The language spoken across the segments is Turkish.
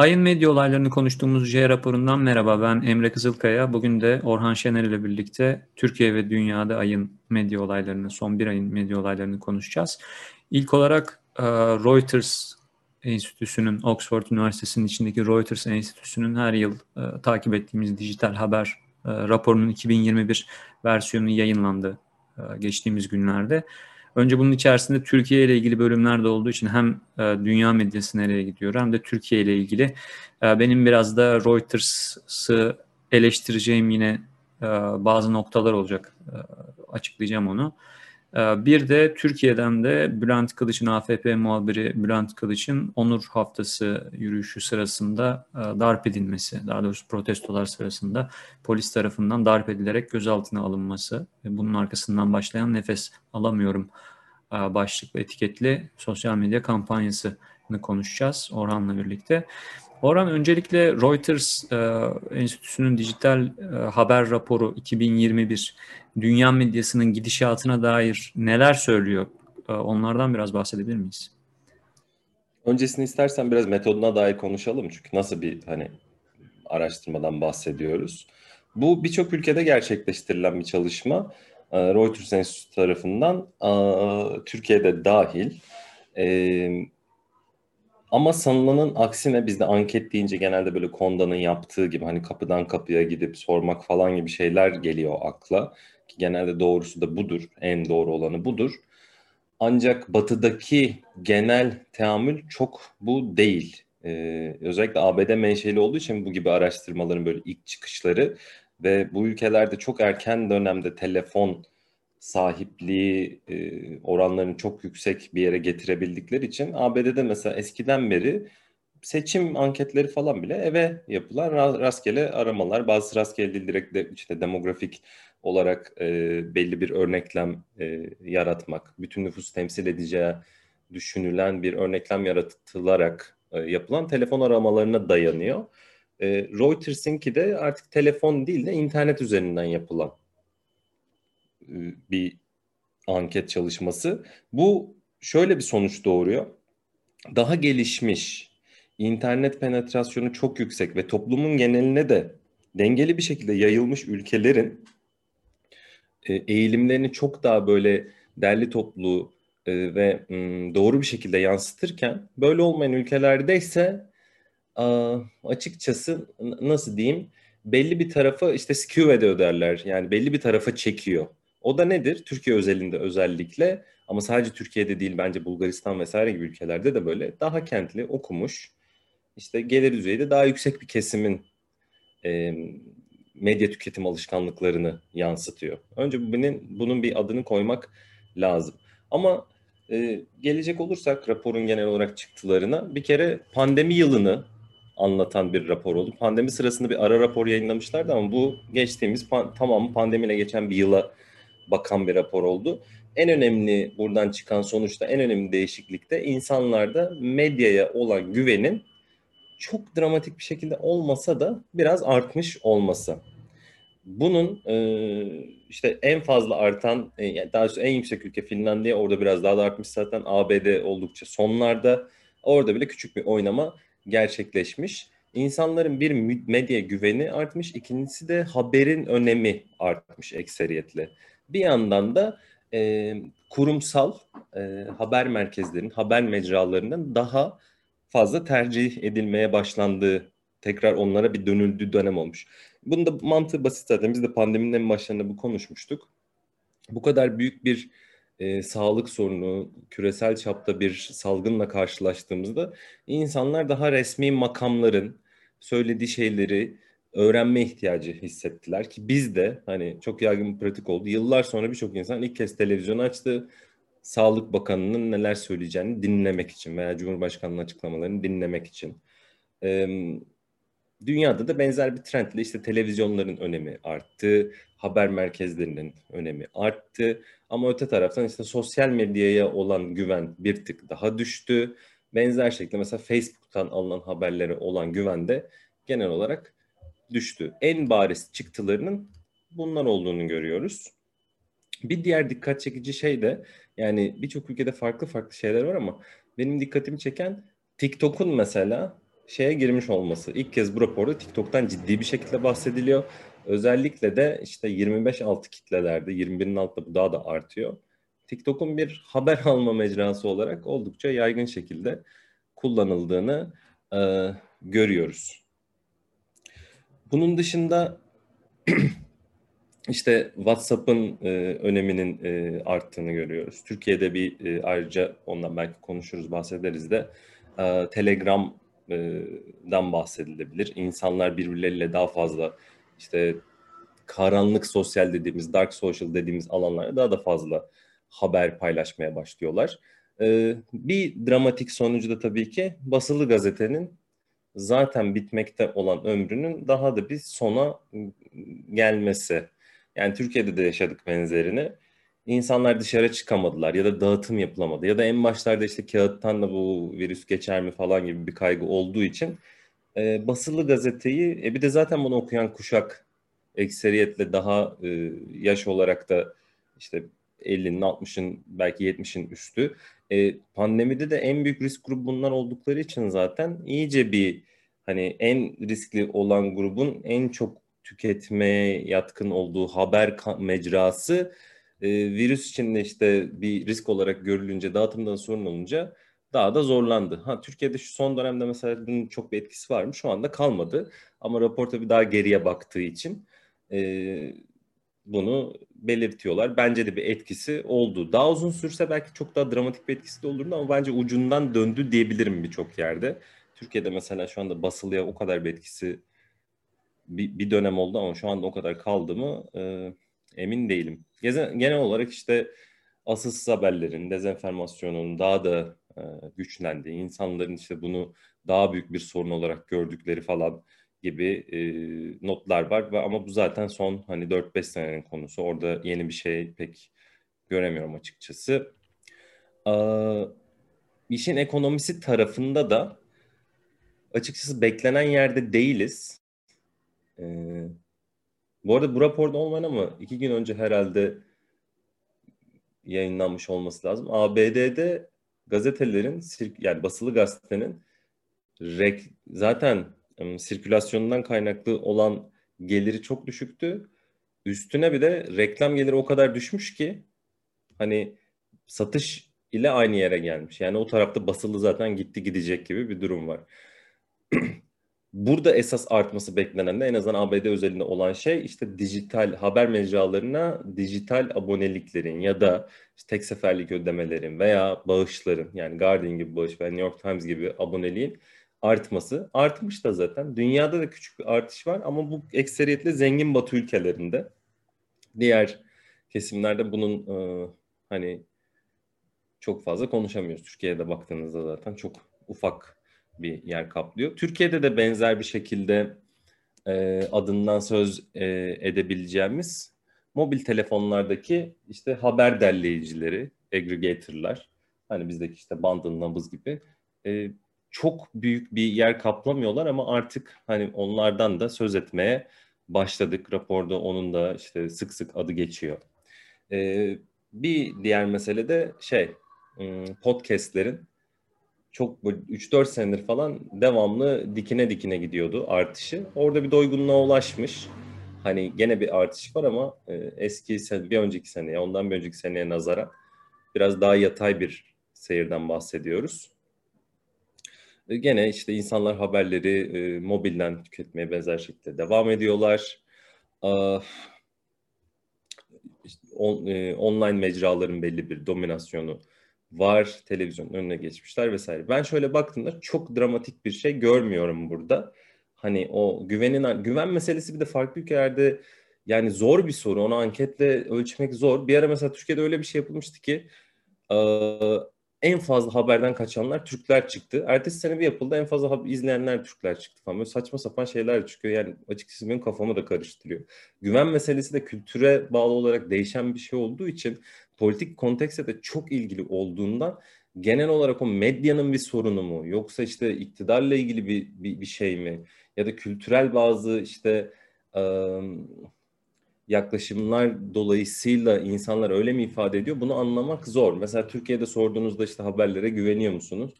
Ayın medya olaylarını konuştuğumuz J raporundan merhaba. Ben Emre Kızılkaya. Bugün de Orhan Şener ile birlikte Türkiye ve dünyada ayın medya olaylarını, son bir ayın medya olaylarını konuşacağız. İlk olarak e, Reuters Enstitüsü'nün, Oxford Üniversitesi'nin içindeki Reuters Enstitüsü'nün her yıl e, takip ettiğimiz dijital haber e, raporunun 2021 versiyonu yayınlandı geçtiğimiz günlerde. Önce bunun içerisinde Türkiye ile ilgili bölümler de olduğu için hem e, dünya medyası nereye gidiyor hem de Türkiye ile ilgili e, benim biraz da Reuters'ı eleştireceğim yine e, bazı noktalar olacak. Açıklayacağım onu. E, bir de Türkiye'den de Bülent Kılıç'ın AFP muhabiri Bülent Kılıç'ın Onur Haftası yürüyüşü sırasında e, darp edilmesi, daha doğrusu protestolar sırasında polis tarafından darp edilerek gözaltına alınması ve bunun arkasından başlayan nefes alamıyorum e, başlıklı etiketli sosyal medya kampanyasını konuşacağız Orhan'la birlikte. Orhan öncelikle Reuters e, Enstitüsü'nün dijital e, haber raporu 2021 dünya medyasının gidişatına dair neler söylüyor? E, onlardan biraz bahsedebilir miyiz? Öncesini istersen biraz metoduna dair konuşalım çünkü nasıl bir hani araştırmadan bahsediyoruz. Bu birçok ülkede gerçekleştirilen bir çalışma. E, Reuters Enstitüsü tarafından e, Türkiye'de dahil. E, ama sanılanın aksine bizde anket deyince genelde böyle Konda'nın yaptığı gibi hani kapıdan kapıya gidip sormak falan gibi şeyler geliyor akla. Ki genelde doğrusu da budur. En doğru olanı budur. Ancak batıdaki genel teamül çok bu değil. Ee, özellikle ABD menşeli olduğu için bu gibi araştırmaların böyle ilk çıkışları ve bu ülkelerde çok erken dönemde telefon sahipliği e, oranlarını çok yüksek bir yere getirebildikleri için ABD'de mesela eskiden beri seçim anketleri falan bile eve yapılan rastgele aramalar, bazı rastgele değil direkt de işte demografik olarak e, belli bir örneklem e, yaratmak, bütün nüfus temsil edeceği düşünülen bir örneklem yaratılarak e, yapılan telefon aramalarına dayanıyor. E, Reuters'inki de artık telefon değil de internet üzerinden yapılan bir anket çalışması. Bu şöyle bir sonuç doğuruyor. Daha gelişmiş, internet penetrasyonu çok yüksek ve toplumun geneline de dengeli bir şekilde yayılmış ülkelerin e, eğilimlerini çok daha böyle derli toplu e, ve doğru bir şekilde yansıtırken böyle olmayan ülkelerde ise açıkçası nasıl diyeyim belli bir tarafa işte skew derler yani belli bir tarafa çekiyor. O da nedir? Türkiye özelinde özellikle ama sadece Türkiye'de değil bence Bulgaristan vesaire gibi ülkelerde de böyle daha kentli, okumuş, işte gelir düzeyi de daha yüksek bir kesimin e, medya tüketim alışkanlıklarını yansıtıyor. Önce bunun, bunun bir adını koymak lazım. Ama e, gelecek olursak raporun genel olarak çıktılarına bir kere pandemi yılını anlatan bir rapor oldu. Pandemi sırasında bir ara rapor yayınlamışlardı ama bu geçtiğimiz pan, tamamı pandemiyle geçen bir yıla bakan bir rapor oldu. En önemli buradan çıkan sonuçta en önemli değişiklik de insanlarda medyaya olan güvenin çok dramatik bir şekilde olmasa da biraz artmış olması. Bunun e, işte en fazla artan, e, yani daha doğrusu en yüksek ülke Finlandiya orada biraz daha da artmış zaten ABD oldukça sonlarda orada bile küçük bir oynama gerçekleşmiş. İnsanların bir medya güveni artmış, ikincisi de haberin önemi artmış ekseriyetle. Bir yandan da e, kurumsal e, haber merkezlerinin, haber mecralarının daha fazla tercih edilmeye başlandığı, tekrar onlara bir dönüldüğü dönem olmuş. Bunun da mantığı basit zaten. Biz de pandeminin en başlarında bu konuşmuştuk. Bu kadar büyük bir e, sağlık sorunu, küresel çapta bir salgınla karşılaştığımızda insanlar daha resmi makamların söylediği şeyleri öğrenme ihtiyacı hissettiler ki biz de hani çok yaygın bir pratik oldu. Yıllar sonra birçok insan ilk kez televizyon açtı. Sağlık Bakanı'nın neler söyleyeceğini dinlemek için veya Cumhurbaşkanı'nın açıklamalarını dinlemek için. Ee, dünyada da benzer bir trendle işte televizyonların önemi arttı, haber merkezlerinin önemi arttı. Ama öte taraftan işte sosyal medyaya olan güven bir tık daha düştü. Benzer şekilde mesela Facebook'tan alınan haberlere olan güven de genel olarak düştü. En bariz çıktılarının bunlar olduğunu görüyoruz. Bir diğer dikkat çekici şey de yani birçok ülkede farklı farklı şeyler var ama benim dikkatimi çeken TikTok'un mesela şeye girmiş olması. İlk kez bu raporda TikTok'tan ciddi bir şekilde bahsediliyor. Özellikle de işte 25 altı kitlelerde, 21'in altında bu daha da artıyor. TikTok'un bir haber alma mecrası olarak oldukça yaygın şekilde kullanıldığını e, görüyoruz. Bunun dışında işte WhatsApp'ın e, öneminin e, arttığını görüyoruz. Türkiye'de bir e, ayrıca ondan belki konuşuruz, bahsederiz de e, Telegram'dan bahsedilebilir. İnsanlar birbirleriyle daha fazla işte karanlık sosyal dediğimiz, dark social dediğimiz alanlarda daha da fazla haber paylaşmaya başlıyorlar. E, bir dramatik sonucu da tabii ki basılı gazetenin zaten bitmekte olan ömrünün daha da bir sona gelmesi. Yani Türkiye'de de yaşadık benzerini. İnsanlar dışarı çıkamadılar ya da dağıtım yapılamadı ya da en başlarda işte kağıttan da bu virüs geçer mi falan gibi bir kaygı olduğu için e, basılı gazeteyi e, bir de zaten bunu okuyan kuşak ekseriyetle daha e, yaş olarak da işte 50'nin 60'ın belki 70'in üstü. E, pandemide de en büyük risk grubu bunlar oldukları için zaten iyice bir hani en riskli olan grubun en çok tüketmeye yatkın olduğu haber mecrası e, virüs içinde işte bir risk olarak görülünce dağıtımdan sorun olunca daha da zorlandı. Ha Türkiye'de şu son dönemde mesela bunun çok bir etkisi var mı? Şu anda kalmadı. Ama rapor tabii daha geriye baktığı için e, bunu belirtiyorlar. Bence de bir etkisi oldu. Daha uzun sürse belki çok daha dramatik bir etkisi de olurdu ama bence ucundan döndü diyebilirim birçok yerde. Türkiye'de mesela şu anda basılıya o kadar bir etkisi bir, bir dönem oldu ama şu anda o kadar kaldı mı e, emin değilim. Genel olarak işte asılsız haberlerin, dezenformasyonun daha da e, güçlendiği, insanların işte bunu daha büyük bir sorun olarak gördükleri falan gibi e, notlar var. Ama bu zaten son hani 4-5 senenin konusu. Orada yeni bir şey pek göremiyorum açıkçası. Ee, işin ekonomisi tarafında da açıkçası beklenen yerde değiliz. Ee, bu arada bu raporda olmayan ama iki gün önce herhalde yayınlanmış olması lazım. ABD'de gazetelerin yani basılı gazetenin rek, zaten sirkülasyonundan kaynaklı olan geliri çok düşüktü. Üstüne bir de reklam geliri o kadar düşmüş ki hani satış ile aynı yere gelmiş. Yani o tarafta basılı zaten gitti gidecek gibi bir durum var. Burada esas artması beklenen de en azından ABD özelinde olan şey işte dijital haber mecralarına dijital aboneliklerin ya da işte tek seferlik ödemelerin veya bağışların yani Guardian gibi bağış veya New York Times gibi aboneliğin artması. Artmış da zaten. Dünyada da küçük bir artış var ama bu ekseriyetle zengin batı ülkelerinde. Diğer kesimlerde bunun e, hani çok fazla konuşamıyoruz. Türkiye'de baktığınızda zaten çok ufak bir yer kaplıyor. Türkiye'de de benzer bir şekilde e, adından söz e, edebileceğimiz mobil telefonlardaki işte haber derleyicileri, aggregator'lar, hani bizdeki işte bandın nabız gibi e, çok büyük bir yer kaplamıyorlar ama artık hani onlardan da söz etmeye başladık. Raporda onun da işte sık sık adı geçiyor. Ee, bir diğer mesele de şey podcastlerin çok 3-4 senedir falan devamlı dikine dikine gidiyordu artışı. Orada bir doygunluğa ulaşmış. Hani gene bir artış var ama e, eski bir önceki seneye, ondan bir önceki seneye nazara biraz daha yatay bir seyirden bahsediyoruz. E, gene işte insanlar haberleri e, mobilden tüketmeye benzer şekilde devam ediyorlar. E, işte on, e, online mecraların belli bir dominasyonu var. Televizyonun önüne geçmişler vesaire. Ben şöyle baktığımda çok dramatik bir şey görmüyorum burada. Hani o güvenin güven meselesi bir de farklı ülkelerde yani zor bir soru. Onu anketle ölçmek zor. Bir ara mesela Türkiye'de öyle bir şey yapılmıştı ki en fazla haberden kaçanlar Türkler çıktı. Ertesi sene bir yapıldı en fazla izleyenler Türkler çıktı falan. Böyle saçma sapan şeyler çıkıyor. Yani açıkçası benim kafamı da karıştırıyor. Güven meselesi de kültüre bağlı olarak değişen bir şey olduğu için politik kontekste de çok ilgili olduğundan genel olarak o medyanın bir sorunu mu yoksa işte iktidarla ilgili bir, bir, bir şey mi ya da kültürel bazı işte ıı, yaklaşımlar dolayısıyla insanlar öyle mi ifade ediyor? Bunu anlamak zor. Mesela Türkiye'de sorduğunuzda işte haberlere güveniyor musunuz?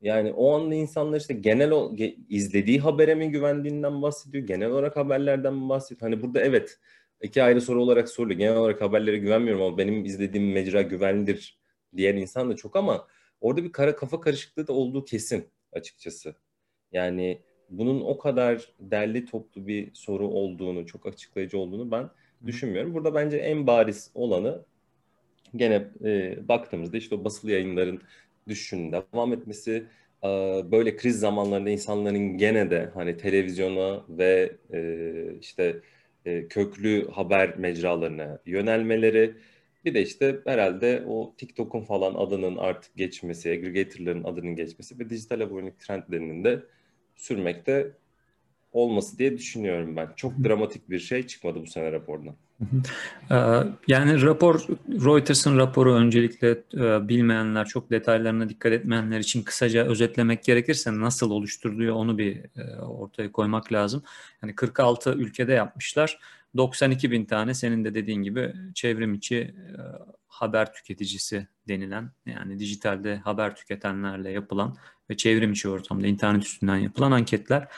Yani o anda insanlar işte genel o, izlediği habere mi güvendiğinden bahsediyor, genel olarak haberlerden mi bahsediyor? Hani burada evet iki ayrı soru olarak soruluyor. Genel olarak haberlere güvenmiyorum ama benim izlediğim mecra güvenlidir diyen insan da çok ama orada bir kara kafa karışıklığı da olduğu kesin açıkçası. Yani bunun o kadar derli toplu bir soru olduğunu, çok açıklayıcı olduğunu ben düşünmüyorum. Burada bence en bariz olanı gene e, baktığımızda işte o basılı yayınların düşüşünün devam etmesi, e, böyle kriz zamanlarında insanların gene de hani televizyona ve e, işte e, köklü haber mecralarına yönelmeleri, bir de işte herhalde o TikTok'un falan adının artık geçmesi, aggregatorların adının geçmesi ve dijital abonelik trendlerinin de sürmekte olması diye düşünüyorum ben. Çok dramatik bir şey çıkmadı bu sene rapordan. Ee, yani rapor, Reuters'ın raporu öncelikle e, bilmeyenler, çok detaylarına dikkat etmeyenler için kısaca özetlemek gerekirse nasıl oluşturuluyor onu bir e, ortaya koymak lazım. Yani 46 ülkede yapmışlar. 92 bin tane senin de dediğin gibi çevrim içi e, haber tüketicisi denilen yani dijitalde haber tüketenlerle yapılan ve çevrim içi ortamda internet üstünden yapılan anketler.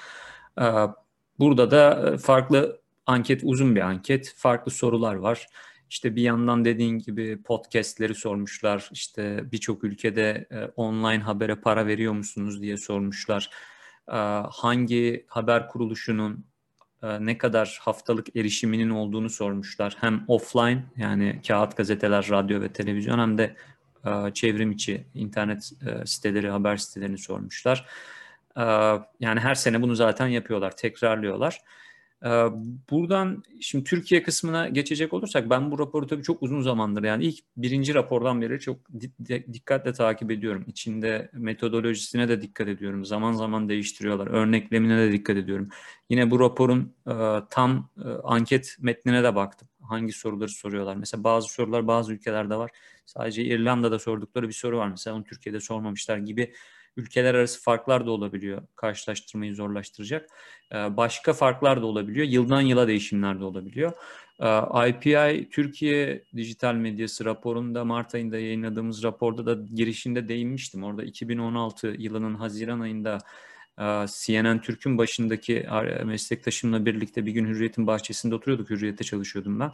Burada da farklı Anket uzun bir anket. Farklı sorular var. İşte bir yandan dediğin gibi podcastleri sormuşlar. İşte birçok ülkede e, online habere para veriyor musunuz diye sormuşlar. E, hangi haber kuruluşunun e, ne kadar haftalık erişiminin olduğunu sormuşlar. Hem offline yani kağıt gazeteler, radyo ve televizyon hem de e, çevrim içi internet e, siteleri, haber sitelerini sormuşlar. E, yani her sene bunu zaten yapıyorlar, tekrarlıyorlar. Buradan şimdi Türkiye kısmına geçecek olursak ben bu raporu tabii çok uzun zamandır yani ilk birinci rapordan beri çok dikkatle takip ediyorum. İçinde metodolojisine de dikkat ediyorum. Zaman zaman değiştiriyorlar. Örneklemine de dikkat ediyorum. Yine bu raporun tam anket metnine de baktım. Hangi soruları soruyorlar. Mesela bazı sorular bazı ülkelerde var. Sadece İrlanda'da sordukları bir soru var. Mesela onu Türkiye'de sormamışlar gibi ülkeler arası farklar da olabiliyor. Karşılaştırmayı zorlaştıracak. Ee, başka farklar da olabiliyor. Yıldan yıla değişimler de olabiliyor. IPI ee, Türkiye Dijital Medyası raporunda Mart ayında yayınladığımız raporda da girişinde değinmiştim. Orada 2016 yılının Haziran ayında e, CNN Türk'ün başındaki meslektaşımla birlikte bir gün Hürriyet'in bahçesinde oturuyorduk. Hürriyet'te çalışıyordum ben.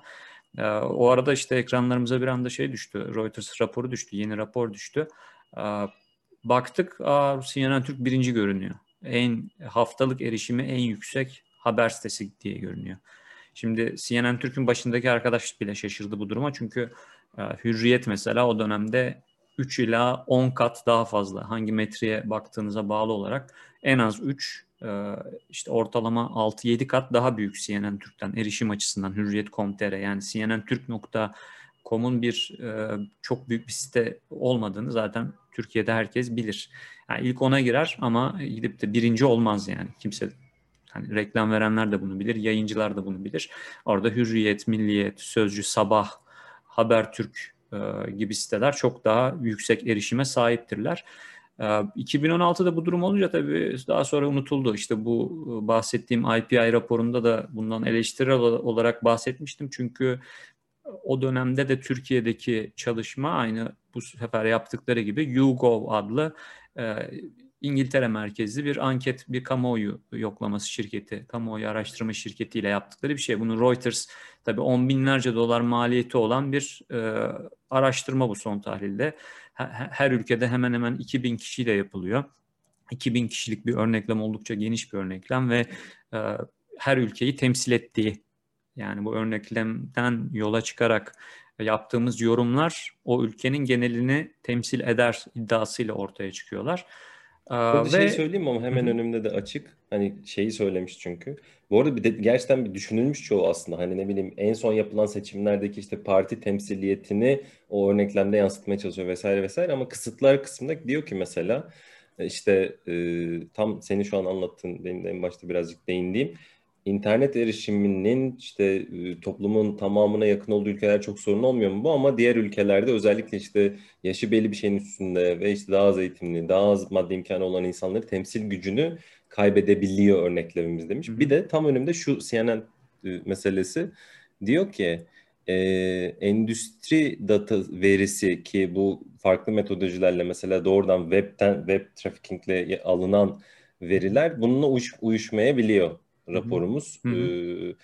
Ee, o arada işte ekranlarımıza bir anda şey düştü. Reuters raporu düştü. Yeni rapor düştü. Baktık aa, CNN Türk birinci görünüyor. En haftalık erişimi en yüksek haber sitesi diye görünüyor. Şimdi CNN Türk'ün başındaki arkadaş bile şaşırdı bu duruma. Çünkü e, Hürriyet mesela o dönemde 3 ila 10 kat daha fazla. Hangi metreye baktığınıza bağlı olarak en az 3 e, işte ortalama 6-7 kat daha büyük CNN Türk'ten erişim açısından Hürriyet.com.tr yani CNN Türk nokta Com'un bir e, çok büyük bir site olmadığını zaten Türkiye'de herkes bilir. Yani ilk ona girer ama gidip de birinci olmaz yani. Kimse hani reklam verenler de bunu bilir, yayıncılar da bunu bilir. Orada Hürriyet, Milliyet, Sözcü, Sabah, Habertürk e, gibi siteler çok daha yüksek erişime sahiptirler. 2016'da e, bu durum olunca tabii daha sonra unutuldu. İşte bu e, bahsettiğim IPI raporunda da bundan eleştirel olarak bahsetmiştim. Çünkü o dönemde de Türkiye'deki çalışma aynı bu sefer yaptıkları gibi YouGov adlı e, İngiltere merkezli bir anket, bir kamuoyu yoklaması şirketi, kamuoyu araştırma şirketiyle yaptıkları bir şey. Bunu Reuters tabii on binlerce dolar maliyeti olan bir e, araştırma bu son tahlilde. Her, ülkede hemen hemen 2000 kişiyle yapılıyor. 2000 kişilik bir örneklem oldukça geniş bir örneklem ve e, her ülkeyi temsil ettiği yani bu örneklemden yola çıkarak yaptığımız yorumlar o ülkenin genelini temsil eder iddiasıyla ortaya çıkıyorlar. Şey Ve... şey söyleyeyim ama hemen önümde de açık. Hani şeyi söylemiş çünkü. Bu arada bir de gerçekten bir düşünülmüş çoğu aslında. Hani ne bileyim en son yapılan seçimlerdeki işte parti temsiliyetini o örneklemde yansıtmaya çalışıyor vesaire vesaire ama kısıtlar kısmında diyor ki mesela e, işte e, tam seni şu an anlattığın benim de en başta birazcık değindiğim internet erişiminin işte toplumun tamamına yakın olduğu ülkeler çok sorun olmuyor mu bu? Ama diğer ülkelerde özellikle işte yaşı belli bir şeyin üstünde ve işte daha az eğitimli, daha az maddi imkanı olan insanları temsil gücünü kaybedebiliyor örneklerimiz demiş. Bir de tam önümde şu CNN meselesi. Diyor ki e, endüstri data verisi ki bu farklı metodolojilerle mesela doğrudan webten web traffickingle alınan veriler bununla uyuş, uyuşmayabiliyor raporumuz. Hı hı. Ee,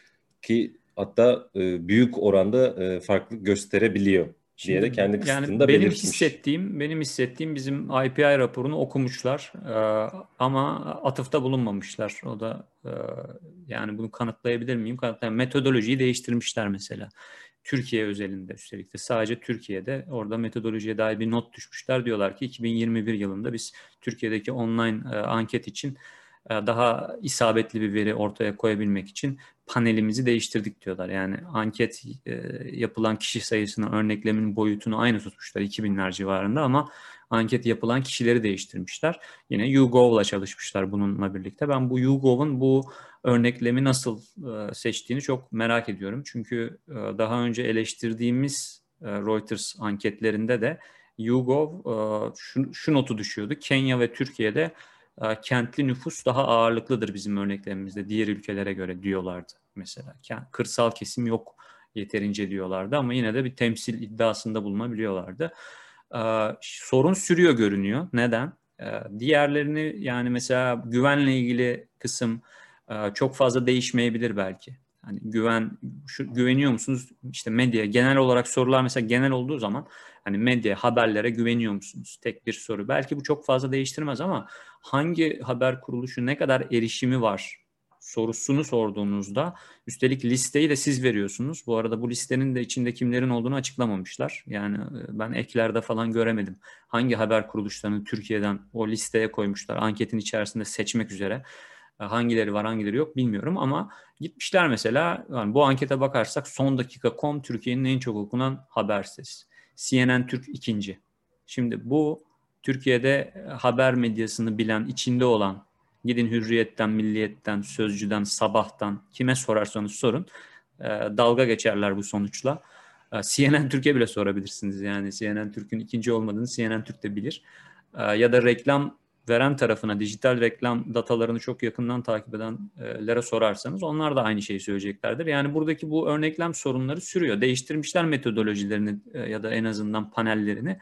ki hatta e, büyük oranda e, farklı gösterebiliyor diye de kendi kısıtında yani benim belirtmiş. hissettiğim benim hissettiğim bizim IPI raporunu okumuşlar e, ama atıfta bulunmamışlar. O da e, yani bunu kanıtlayabilir miyim? Kanıtlayamam. Metodolojiyi değiştirmişler mesela. Türkiye özelinde üstelik de sadece Türkiye'de orada metodolojiye dair bir not düşmüşler. Diyorlar ki 2021 yılında biz Türkiye'deki online e, anket için e, daha isabetli bir veri ortaya koyabilmek için panelimizi değiştirdik diyorlar. Yani anket e, yapılan kişi sayısını, örneklemin boyutunu aynı tutmuşlar 2000'ler civarında ama anket yapılan kişileri değiştirmişler. Yine YouGov'la çalışmışlar bununla birlikte. Ben bu YouGov'un bu örneklemi nasıl e, seçtiğini çok merak ediyorum. Çünkü e, daha önce eleştirdiğimiz e, Reuters anketlerinde de YouGov e, şu, şu notu düşüyordu. Kenya ve Türkiye'de e, kentli nüfus daha ağırlıklıdır bizim örneklerimizde diğer ülkelere göre diyorlardı mesela. Kırsal kesim yok yeterince diyorlardı ama yine de bir temsil iddiasında bulunabiliyorlardı. Ee, sorun sürüyor görünüyor. Neden? Ee, diğerlerini yani mesela güvenle ilgili kısım e, çok fazla değişmeyebilir belki. Hani güven şu, güveniyor musunuz? İşte medya genel olarak sorular mesela genel olduğu zaman hani medya haberlere güveniyor musunuz? Tek bir soru. Belki bu çok fazla değiştirmez ama hangi haber kuruluşu ne kadar erişimi var sorusunu sorduğunuzda üstelik listeyi de siz veriyorsunuz. Bu arada bu listenin de içinde kimlerin olduğunu açıklamamışlar. Yani e, ben eklerde falan göremedim. Hangi haber kuruluşlarını Türkiye'den o listeye koymuşlar anketin içerisinde seçmek üzere. E, hangileri var hangileri yok bilmiyorum ama gitmişler mesela yani bu ankete bakarsak son dakika.com Türkiye'nin en çok okunan haber sitesi. CNN Türk ikinci. Şimdi bu Türkiye'de haber medyasını bilen, içinde olan Gidin Hürriyet'ten, Milliyet'ten, Sözcü'den, Sabah'tan kime sorarsanız sorun. E, dalga geçerler bu sonuçla. E, CNN Türkiye bile sorabilirsiniz. Yani CNN Türk'ün ikinci olmadığını CNN Türk de bilir. E, ya da reklam veren tarafına dijital reklam datalarını çok yakından takip edenlere sorarsanız onlar da aynı şeyi söyleyeceklerdir. Yani buradaki bu örneklem sorunları sürüyor. Değiştirmişler metodolojilerini e, ya da en azından panellerini.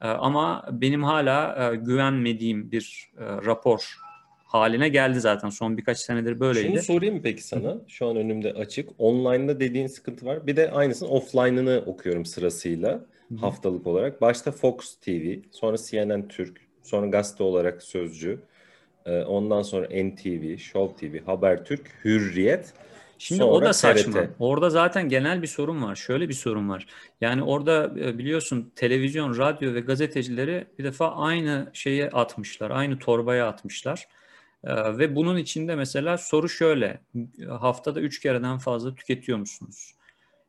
E, ama benim hala e, güvenmediğim bir rapor haline geldi zaten. Son birkaç senedir böyleydi. Şunu sorayım peki sana? Şu an önümde açık. Online'da dediğin sıkıntı var. Bir de aynısını offline'ını okuyorum sırasıyla haftalık olarak. Başta Fox TV, sonra CNN Türk, sonra gazete olarak Sözcü, e, ondan sonra NTV, Show TV, Habertürk, Hürriyet. Şimdi Sonra o da saçma. TRT. Orada zaten genel bir sorun var. Şöyle bir sorun var. Yani orada e, biliyorsun televizyon, radyo ve gazetecileri bir defa aynı şeye atmışlar. Aynı torbaya atmışlar. Ee, ve bunun içinde mesela soru şöyle, haftada üç kereden fazla tüketiyor musunuz?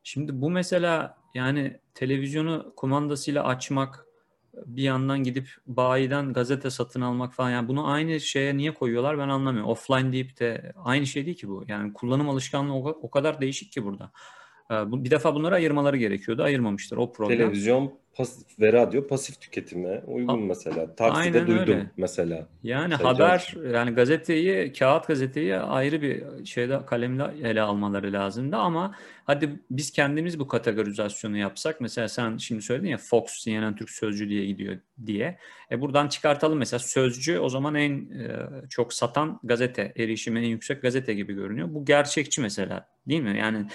Şimdi bu mesela yani televizyonu kumandasıyla açmak, bir yandan gidip bayiden gazete satın almak falan yani bunu aynı şeye niye koyuyorlar ben anlamıyorum. Offline deyip de aynı şey değil ki bu. Yani kullanım alışkanlığı o kadar değişik ki burada. Ee, bir defa bunları ayırmaları gerekiyordu. Ayırmamışlar o problem. Televizyon pasif ve radyo pasif tüketime uygun ha, mesela. Takside duydum öyle. mesela. Yani Sayacağım. haber yani gazeteyi, kağıt gazeteyi ayrı bir şeyde kalemle ele almaları lazımdı ama hadi biz kendimiz bu kategorizasyonu yapsak mesela sen şimdi söyledin ya Fox CNN Türk Sözcü diye gidiyor diye. E buradan çıkartalım mesela Sözcü o zaman en e, çok satan gazete, erişimi en yüksek gazete gibi görünüyor. Bu gerçekçi mesela değil mi? Yani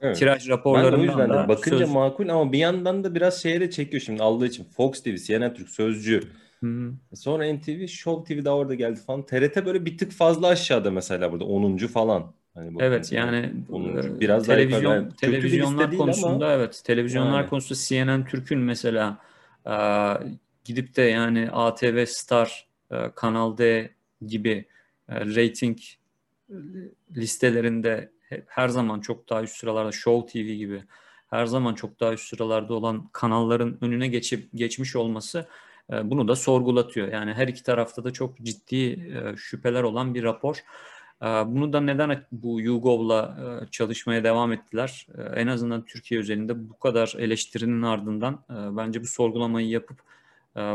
Evet. Tiraj raporlarından ben o yüzden de bakınca söz... makul ama bir yandan da biraz şeye de çekiyor şimdi aldığı için. Fox TV, CNN Türk, Sözcü. Hı-hı. Sonra NTV, Show TV de orada geldi falan. TRT böyle bir tık fazla aşağıda mesela burada 10. falan. Hani evet yani 10. biraz televizyon daha yukarı. televizyonlar konusunda ama... evet televizyonlar yani. konusunda CNN Türk'ün mesela e, gidip de yani ATV Star, e, Kanal D gibi e, rating listelerinde her zaman çok daha üst sıralarda Show TV gibi her zaman çok daha üst sıralarda olan kanalların önüne geçip geçmiş olması e, bunu da sorgulatıyor. Yani her iki tarafta da çok ciddi e, şüpheler olan bir rapor. E, bunu da neden bu YouGov'la çalışmaya devam ettiler? En azından Türkiye özelinde bu kadar eleştirinin ardından bence bu sorgulamayı yapıp e,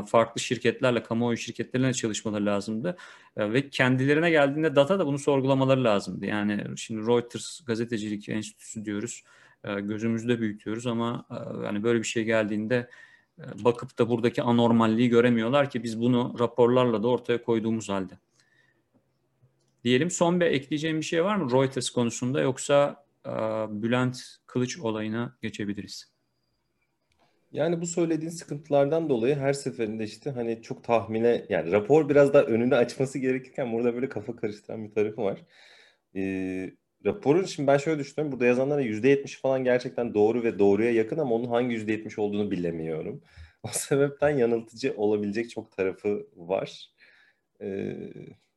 farklı şirketlerle, kamuoyu şirketlerine çalışmaları lazımdı. E, ve kendilerine geldiğinde data da bunu sorgulamaları lazımdı. Yani şimdi Reuters gazetecilik enstitüsü diyoruz. E, gözümüzde büyütüyoruz ama yani böyle bir şey geldiğinde bakıp da buradaki anormalliği göremiyorlar ki biz bunu raporlarla da ortaya koyduğumuz halde. Diyelim son bir ekleyeceğim bir şey var mı Reuters konusunda yoksa Bülent Kılıç olayına geçebiliriz. Yani bu söylediğin sıkıntılardan dolayı her seferinde işte hani çok tahmine yani rapor biraz daha önünü açması gerekirken burada böyle kafa karıştıran bir tarafı var. Ee, raporun şimdi ben şöyle düşünüyorum. Burada yazanlara %70 falan gerçekten doğru ve doğruya yakın ama onun hangi %70 olduğunu bilemiyorum. O sebepten yanıltıcı olabilecek çok tarafı var. Ee,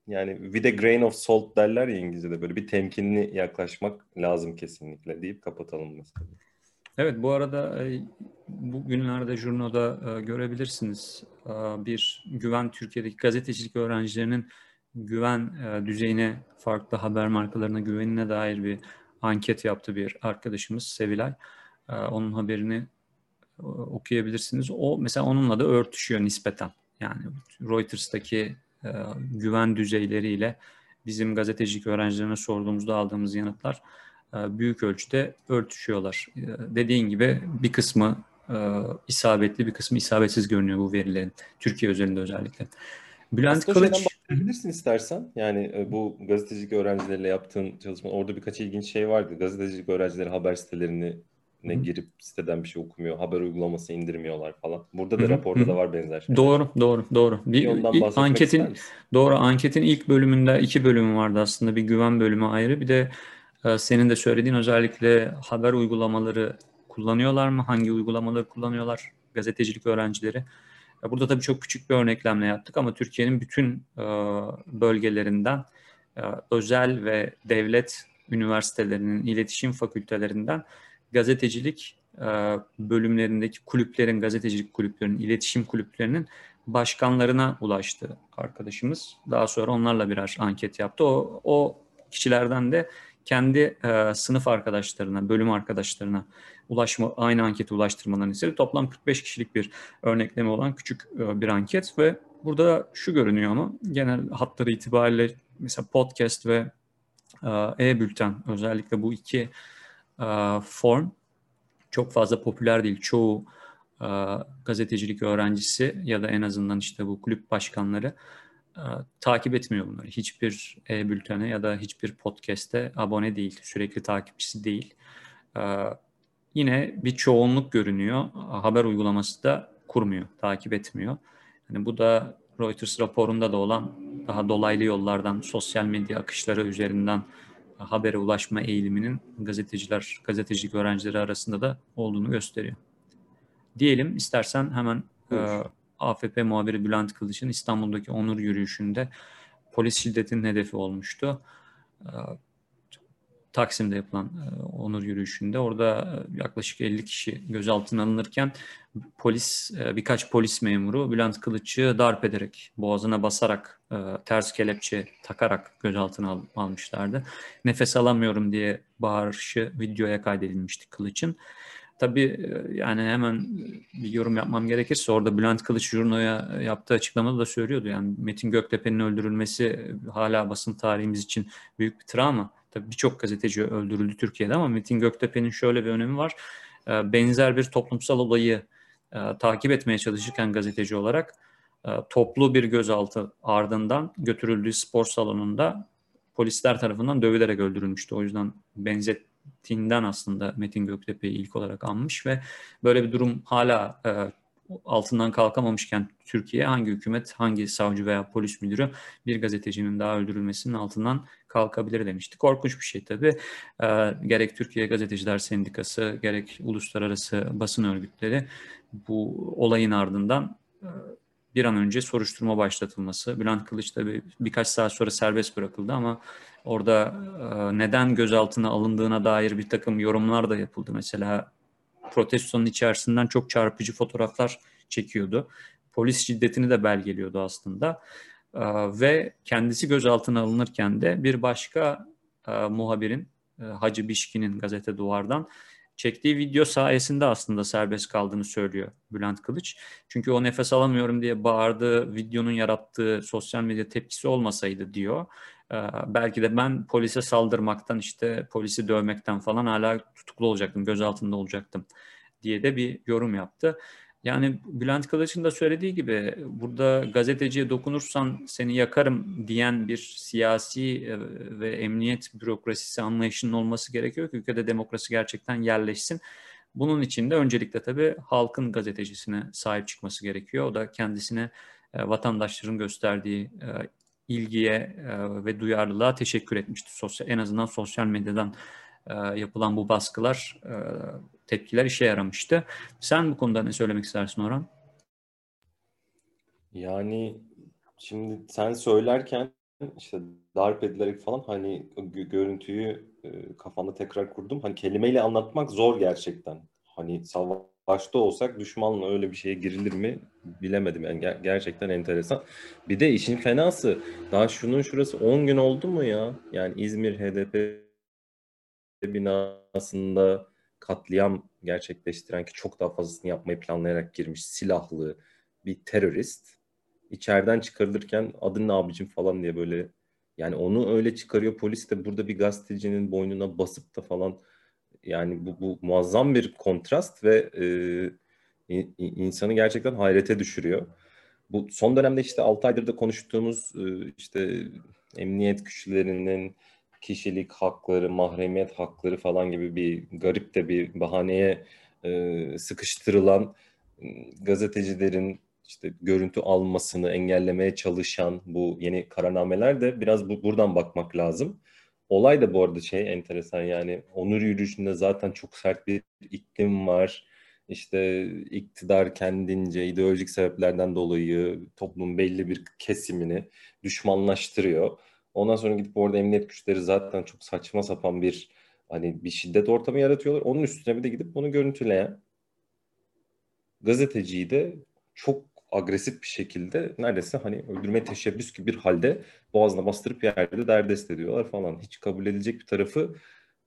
yani with a grain of salt derler ya İngilizce'de böyle bir temkinli yaklaşmak lazım kesinlikle deyip kapatalım mesela. Evet bu arada e, bu günlerde Jurno'da e, görebilirsiniz e, bir güven Türkiye'deki gazetecilik öğrencilerinin güven düzeyine farklı haber markalarına güvenine dair bir anket yaptı bir arkadaşımız Sevilay. Onun haberini okuyabilirsiniz. O mesela onunla da örtüşüyor nispeten. Yani Reuters'taki güven düzeyleriyle bizim gazetecilik öğrencilerine sorduğumuzda aldığımız yanıtlar e, büyük ölçüde örtüşüyorlar. E, dediğin gibi bir kısmı e, isabetli, bir kısmı isabetsiz görünüyor bu verilerin. Türkiye özelinde özellikle. Bülent Aslında Kılıç... bahsedebilirsin istersen. Yani bu gazetecilik öğrencileriyle yaptığın çalışma, orada birkaç ilginç şey vardı. Gazetecilik öğrencileri haber sitelerine ne girip siteden bir şey okumuyor, haber uygulaması indirmiyorlar falan. Burada da Hı-hı. raporda da var benzer şeyler. Doğru, doğru, doğru. Bir, ondan anketin doğru anketin ilk bölümünde iki bölüm vardı aslında. Bir güven bölümü ayrı, bir de ee, senin de söylediğin özellikle haber uygulamaları kullanıyorlar mı? Hangi uygulamaları kullanıyorlar gazetecilik öğrencileri? Burada tabii çok küçük bir örneklemle yaptık ama Türkiye'nin bütün e, bölgelerinden e, özel ve devlet üniversitelerinin, iletişim fakültelerinden gazetecilik e, bölümlerindeki kulüplerin, gazetecilik kulüplerinin, iletişim kulüplerinin başkanlarına ulaştı arkadaşımız. Daha sonra onlarla birer anket yaptı. O, o kişilerden de kendi e, sınıf arkadaşlarına, bölüm arkadaşlarına ulaşma, aynı anketi ulaştırmalarını istedi. Toplam 45 kişilik bir örnekleme olan küçük e, bir anket ve burada şu görünüyor ama genel hatları itibariyle mesela podcast ve e, e-bülten özellikle bu iki e, form çok fazla popüler değil. Çoğu gazetecilik öğrencisi ya da en azından işte bu kulüp başkanları takip etmiyor bunları. Hiçbir e-bültene ya da hiçbir podcast'e abone değil. Sürekli takipçisi değil. E, yine bir çoğunluk görünüyor. Haber uygulaması da kurmuyor, takip etmiyor. Yani bu da Reuters raporunda da olan daha dolaylı yollardan, sosyal medya akışları üzerinden habere ulaşma eğiliminin gazeteciler, gazetecilik öğrencileri arasında da olduğunu gösteriyor. Diyelim istersen hemen e, AFP muhabiri Bülent Kılıç'ın İstanbul'daki onur yürüyüşünde polis şiddetinin hedefi olmuştu. Ee, Taksim'de yapılan e, onur yürüyüşünde orada e, yaklaşık 50 kişi gözaltına alınırken polis e, birkaç polis memuru Bülent Kılıç'ı darp ederek boğazına basarak ters kelepçe takarak gözaltına al, almışlardı. Nefes alamıyorum diye bağırışı videoya kaydedilmişti Kılıç'ın. Tabii e, yani hemen bir yorum yapmam gerekirse orada Bülent Kılıç Jurno'ya yaptığı açıklamada da söylüyordu. Yani Metin Göktepe'nin öldürülmesi hala basın tarihimiz için büyük bir travma. Tabii birçok gazeteci öldürüldü Türkiye'de ama Metin Göktepe'nin şöyle bir önemi var. E, benzer bir toplumsal olayı e, takip etmeye çalışırken gazeteci olarak toplu bir gözaltı ardından götürüldüğü spor salonunda polisler tarafından dövülerek öldürülmüştü. O yüzden benzet Tin'den aslında Metin Göktepe'yi ilk olarak anmış ve böyle bir durum hala e, altından kalkamamışken Türkiye hangi hükümet, hangi savcı veya polis müdürü bir gazetecinin daha öldürülmesinin altından kalkabilir demişti. Korkunç bir şey tabii. E, gerek Türkiye Gazeteciler Sendikası, gerek uluslararası basın örgütleri bu olayın ardından e, bir an önce soruşturma başlatılması. Bülent Kılıç tabii birkaç saat sonra serbest bırakıldı ama orada e, neden gözaltına alındığına dair bir takım yorumlar da yapıldı. Mesela protestonun içerisinden çok çarpıcı fotoğraflar çekiyordu. Polis şiddetini de belgeliyordu aslında. E, ve kendisi gözaltına alınırken de bir başka e, muhabirin Hacı Bişkin'in gazete duvardan çektiği video sayesinde aslında serbest kaldığını söylüyor Bülent Kılıç. Çünkü o nefes alamıyorum diye bağırdığı videonun yarattığı sosyal medya tepkisi olmasaydı diyor. Ee, belki de ben polise saldırmaktan işte polisi dövmekten falan hala tutuklu olacaktım, gözaltında olacaktım diye de bir yorum yaptı. Yani Bülent Kılıç'ın da söylediği gibi burada gazeteciye dokunursan seni yakarım diyen bir siyasi e, ve emniyet bürokrasisi anlayışının olması gerekiyor ki ülkede demokrasi gerçekten yerleşsin. Bunun için de öncelikle tabii halkın gazetecisine sahip çıkması gerekiyor. O da kendisine e, vatandaşların gösterdiği e, ilgiye ve duyarlılığa teşekkür etmişti. Sosyal, en azından sosyal medyadan yapılan bu baskılar tepkiler işe yaramıştı. Sen bu konuda ne söylemek istersin Orhan? Yani şimdi sen söylerken işte darp edilerek falan hani görüntüyü e, kafanda tekrar kurdum. Hani kelimeyle anlatmak zor gerçekten. Hani savaşta olsak düşmanla öyle bir şeye girilir mi bilemedim. Yani ger- gerçekten enteresan. Bir de işin fenası daha şunun şurası 10 gün oldu mu ya? Yani İzmir HDP binasında katliam gerçekleştiren ki çok daha fazlasını yapmayı planlayarak girmiş silahlı bir terörist içeriden çıkarılırken adın ne abicim falan diye böyle yani onu öyle çıkarıyor polis de burada bir gazetecinin boynuna basıp da falan yani bu, bu muazzam bir kontrast ve e, insanı gerçekten hayrete düşürüyor. Bu son dönemde işte 6 aydır da konuştuğumuz e, işte emniyet güçlerinin kişilik hakları, mahremiyet hakları falan gibi bir garip de bir bahaneye e, sıkıştırılan gazetecilerin işte görüntü almasını engellemeye çalışan bu yeni kararnameler de biraz bu, buradan bakmak lazım. Olay da bu arada şey enteresan yani onur yürüyüşünde zaten çok sert bir iklim var. İşte iktidar kendince ideolojik sebeplerden dolayı toplumun belli bir kesimini düşmanlaştırıyor. Ondan sonra gidip orada emniyet güçleri zaten çok saçma sapan bir hani bir şiddet ortamı yaratıyorlar. Onun üstüne bir de gidip bunu görüntüleyen gazeteciyi de çok agresif bir şekilde neredeyse hani öldürme teşebbüs gibi bir halde boğazına bastırıp yerde derdest ediyorlar falan. Hiç kabul edilecek bir tarafı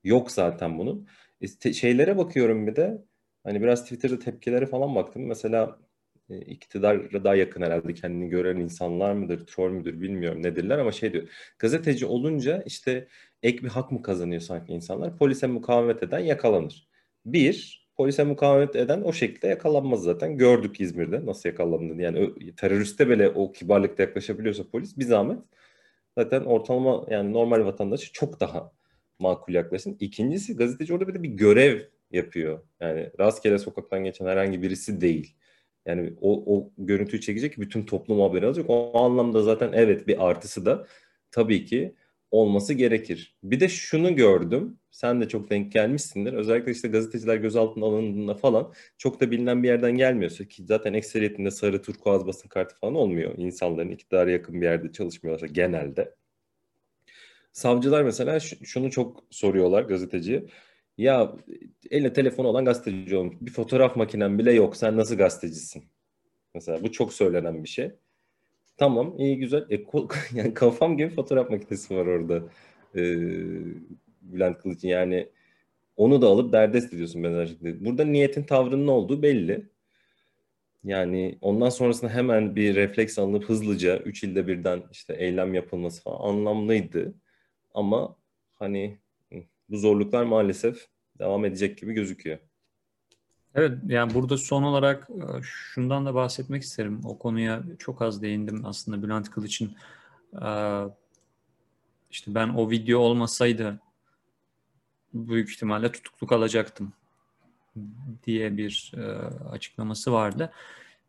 yok zaten bunun. E, te- şeylere bakıyorum bir de hani biraz Twitter'da tepkilere falan baktım. Mesela e, iktidara daha yakın herhalde kendini gören insanlar mıdır, troll müdür bilmiyorum nedirler ama şey diyor. Gazeteci olunca işte ek bir hak mı kazanıyor sanki insanlar? Polise mukavemet eden yakalanır. Bir, polise mukavemet eden o şekilde yakalanmaz zaten. Gördük İzmir'de nasıl yakalandığını. Yani teröriste bile o kibarlıkta yaklaşabiliyorsa polis bir zahmet zaten ortalama yani normal vatandaşı çok daha makul yaklaşsın. İkincisi gazeteci orada bir de bir görev yapıyor. Yani rastgele sokaktan geçen herhangi birisi değil. Yani o, o görüntüyü çekecek bütün toplum haberi alacak. O anlamda zaten evet bir artısı da tabii ki olması gerekir. Bir de şunu gördüm. Sen de çok denk gelmişsindir. Özellikle işte gazeteciler gözaltına alındığında falan çok da bilinen bir yerden gelmiyorsa ki zaten ekseriyetinde sarı turkuaz basın kartı falan olmuyor. İnsanların iktidara yakın bir yerde çalışmıyorlarsa genelde. Savcılar mesela şunu çok soruyorlar gazeteciye. Ya eline telefon olan gazeteci olmuş. Bir fotoğraf makinen bile yok. Sen nasıl gazetecisin? Mesela bu çok söylenen bir şey. Tamam iyi güzel. E, yani kafam gibi fotoğraf makinesi var orada. Ee, Bülent Kılıç'ın yani onu da alıp derdest ediyorsun benzer şekilde. Burada niyetin tavrının olduğu belli. Yani ondan sonrasında hemen bir refleks alınıp hızlıca 3 ilde birden işte eylem yapılması falan anlamlıydı. Ama hani bu zorluklar maalesef devam edecek gibi gözüküyor. Evet, yani burada son olarak e, şundan da bahsetmek isterim. O konuya çok az değindim aslında Bülent Kılıç'ın e, işte ben o video olmasaydı büyük ihtimalle tutukluk alacaktım diye bir e, açıklaması vardı.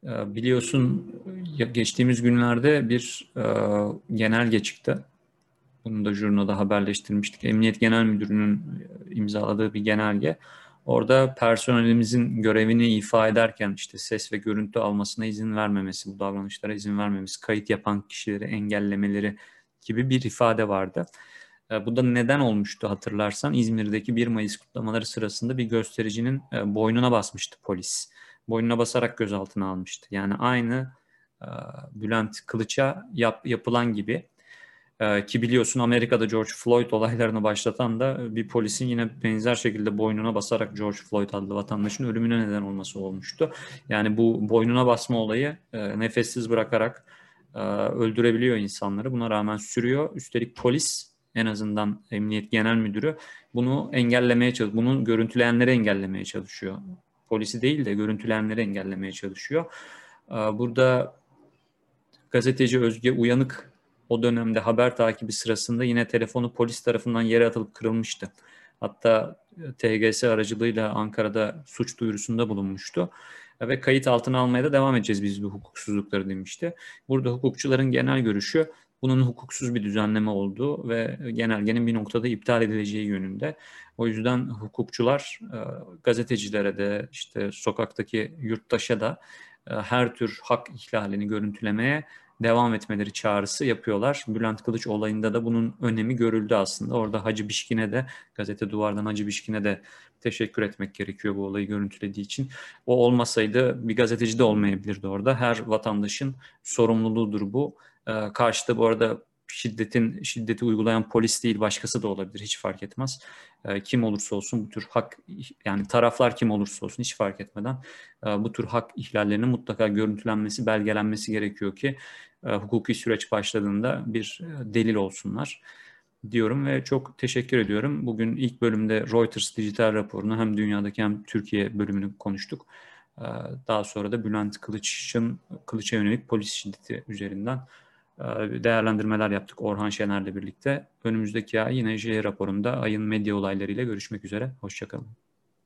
Biliyorsun geçtiğimiz günlerde bir genelge çıktı. Bunu da jurnoda haberleştirmiştik. Emniyet Genel Müdürü'nün imzaladığı bir genelge. Orada personelimizin görevini ifa ederken işte ses ve görüntü almasına izin vermemesi, bu davranışlara izin vermemesi, kayıt yapan kişileri engellemeleri gibi bir ifade vardı. E, bu da neden olmuştu hatırlarsan İzmir'deki 1 Mayıs kutlamaları sırasında bir göstericinin e, boynuna basmıştı polis. Boynuna basarak gözaltına almıştı. Yani aynı e, Bülent Kılıç'a yap, yapılan gibi ee, ki biliyorsun Amerika'da George Floyd olaylarını başlatan da bir polisin yine benzer şekilde boynuna basarak George Floyd adlı vatandaşın ölümüne neden olması olmuştu. Yani bu boynuna basma olayı e, nefessiz bırakarak e, öldürebiliyor insanları. Buna rağmen sürüyor. Üstelik polis en azından Emniyet Genel Müdürü bunu engellemeye çalışıyor. Bunu görüntüleyenleri engellemeye çalışıyor. polisi değil de görüntülenenleri engellemeye çalışıyor. Burada gazeteci Özge Uyanık o dönemde haber takibi sırasında yine telefonu polis tarafından yere atılıp kırılmıştı. Hatta TGS aracılığıyla Ankara'da suç duyurusunda bulunmuştu. Ve kayıt altına almaya da devam edeceğiz biz bu hukuksuzlukları demişti. Burada hukukçuların genel görüşü bunun hukuksuz bir düzenleme olduğu ve genelgenin bir noktada iptal edileceği yönünde. O yüzden hukukçular e, gazetecilere de işte sokaktaki yurttaşa da e, her tür hak ihlalini görüntülemeye devam etmeleri çağrısı yapıyorlar. Bülent Kılıç olayında da bunun önemi görüldü aslında. Orada Hacı Bişkin'e de gazete duvardan Hacı Bişkin'e de teşekkür etmek gerekiyor bu olayı görüntülediği için. O olmasaydı bir gazeteci de olmayabilirdi orada. Her vatandaşın sorumluluğudur bu. Ee, karşıda bu arada şiddetin şiddeti uygulayan polis değil başkası da olabilir hiç fark etmez. Ee, kim olursa olsun bu tür hak yani taraflar kim olursa olsun hiç fark etmeden e, bu tür hak ihlallerinin mutlaka görüntülenmesi, belgelenmesi gerekiyor ki e, hukuki süreç başladığında bir e, delil olsunlar diyorum ve çok teşekkür ediyorum. Bugün ilk bölümde Reuters dijital raporunu hem dünyadaki hem Türkiye bölümünü konuştuk. E, daha sonra da Bülent Kılıç'ın Kılıç'a yönelik polis şiddeti üzerinden değerlendirmeler yaptık Orhan Şener'le birlikte. Önümüzdeki ay yine J raporunda ayın medya olaylarıyla görüşmek üzere. Hoşçakalın.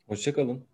Hoşçakalın.